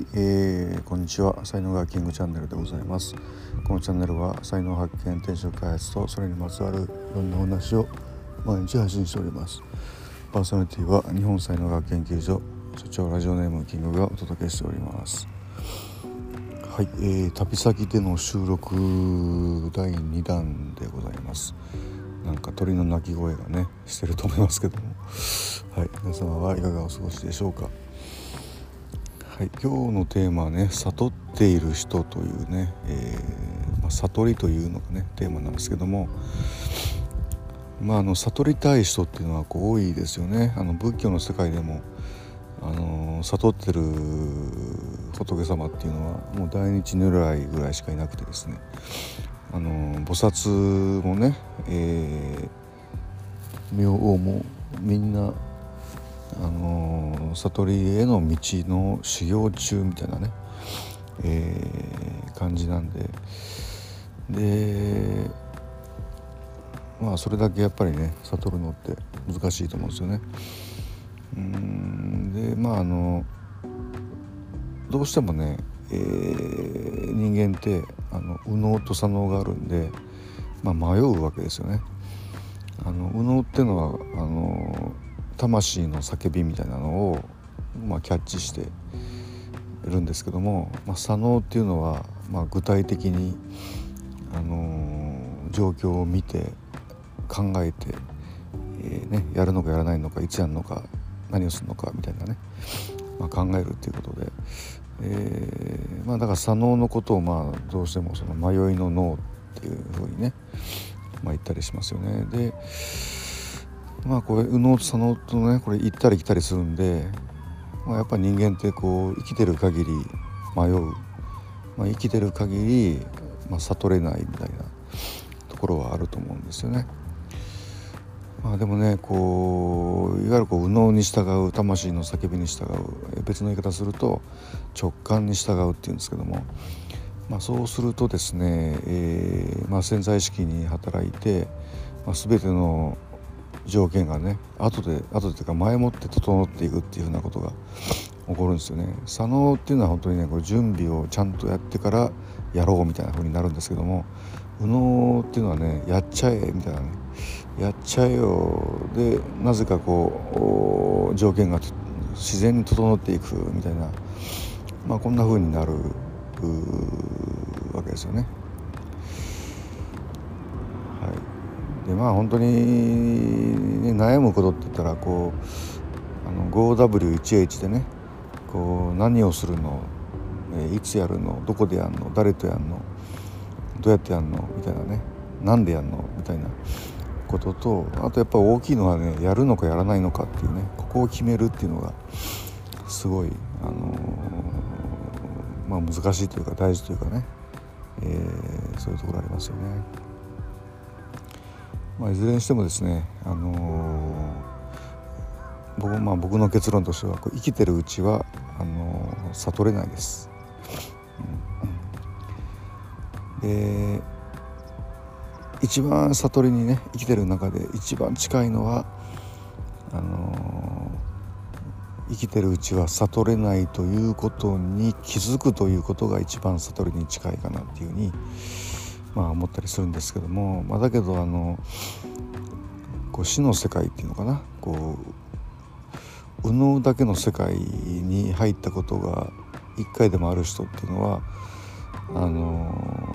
い、えー、こんにちは。才能がキングチャンネルでございます。このチャンネルは才能発見転職開発とそれにまつわるいろんなお話を毎日配信しております。パーソナリティは日本才能学研究所所長ラジオネームキングがお届けしております。はい、えー、旅先での収録第2弾でございます。なんか鳥の鳴き声がねしてると思いますけども。はい皆様はいかがお過ごしでしょうか。はい、今日のテーマはね悟っている人というね、えー、まあ、悟りというのがねテーマなんですけどもまああの悟りたい人っていうのはこう多いですよね。あの仏教の世界でもあの悟ってる仏様っていうのはもう大日如来ぐらいしかいなくてですね。あの菩薩もね、えー、明王もみんなあの悟りへの道の修行中みたいなね、えー、感じなんででまあそれだけやっぱりね悟るのって難しいと思うんですよね。うんでまああのどうしてもね、えー、人間ってあの右脳と左脳があるんで、まあ、迷うわけですよね。あの右脳ってのはあの魂の叫びみたいなのを、まあ、キャッチしてるんですけども、まあ、左脳っていうのは、まあ、具体的に、あのー、状況を見て考えて、えーね、やるのかやらないのかいつやるのか何をするのかみたいなね、まあ、考えるっていうことで、えーまあ、だから左脳のことをまあどうしてもその迷いの脳っていうふうにね、まあ、言ったりしますよね。でまあこれ右脳と左脳とねこれ行ったり来たりするんで、まあ、やっぱり人間ってこう生きてる限り迷う、まあ、生きてる限り、まあ、悟れないみたいなところはあると思うんですよね。まあ、でもねこういわゆるこう右脳に従う魂の叫びに従う別の言い方すると直感に従うっていうんですけども、まあ、そうするとですね、えーまあ、潜在意識に働いて、まあ、全ての条件がね後で後でというか前もって整っていくっていうふうなことが起こるんですよね。左脳っていうのは本当にねこれ準備をちゃんとやってからやろうみたいな風になるんですけども右脳っていうのはねやっちゃえみたいなねやっちゃえよでなぜかこう条件が自然に整っていくみたいなまあこんな風になるわけですよね。でまあ本当に、ね、悩むことって言ったらこうあの 5W1H でねこう何をするの、えー、いつやるの？どこでやるの？誰とやるの？どうやってやるの？みたいなねなんでやるの？みたいなこととあとやっぱ大きいのはねやるのかやらないのかっていうねここを決めるっていうのがすごい、あのー、まあ、難しいというか大事というかね、えー、そういうところありますよね。まあ、いずれにしてもですね、あのー、僕まあ、僕の結論としてはこう生きてるうちはあのー、悟れないです。うん、で一番悟りにね生きてる中で一番近いのはあのー、生きてるうちは悟れないということに気づくということが一番悟りに近いかなっていうふうにまあ思ったりするんですけども、まあ、だけどあのこう死の世界っていうのかなこう右脳だけの世界に入ったことが一回でもある人っていうのはあの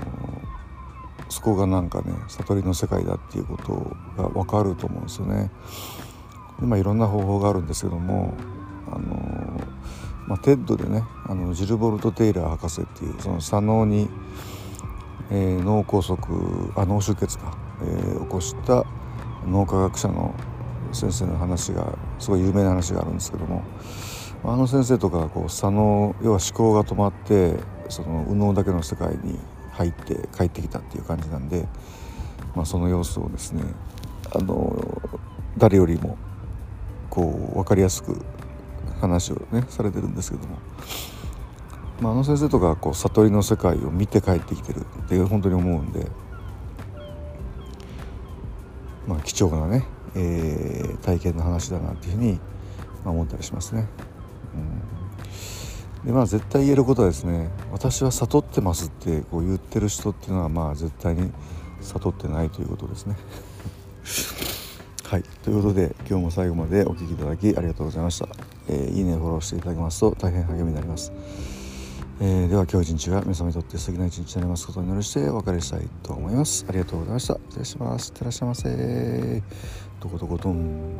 そこがなんかね悟りの世界だっていうことが分かると思うんですよね。でまあ、いろんな方法があるんですけどもあの、まあ、 TED でねあのジルボルト・テイラー博士っていうその左脳にえー、脳梗塞あ脳出血か、えー、起こした脳科学者の先生の話がすごい有名な話があるんですけどもあの先生とかこう左脳要は思考が止まってその右脳だけの世界に入って帰ってきたっていう感じなんで、まあ、その様子をですねあの誰よりもこう分かりやすく話をねされてるんですけども。まあ、あの先生とかこう悟りの世界を見て帰ってきてるって本当に思うんで、まあ、貴重なね、えー、体験の話だなっていうふうに、まあ、思ったりしますね。でまあ絶対言えることはですね私は悟ってますってこう言ってる人っていうのはまあ絶対に悟ってないということですね。はい。ということで今日も最後までお聴きいただきありがとうございました、えー、いいねフォローしていただけますと大変励みになります、えー、では今日一日が皆様にとって素敵な一日になりますことを祈りしてお別れしたいと思います。ありがとうございました。失礼します。いってらっしゃいませ。どこどこどん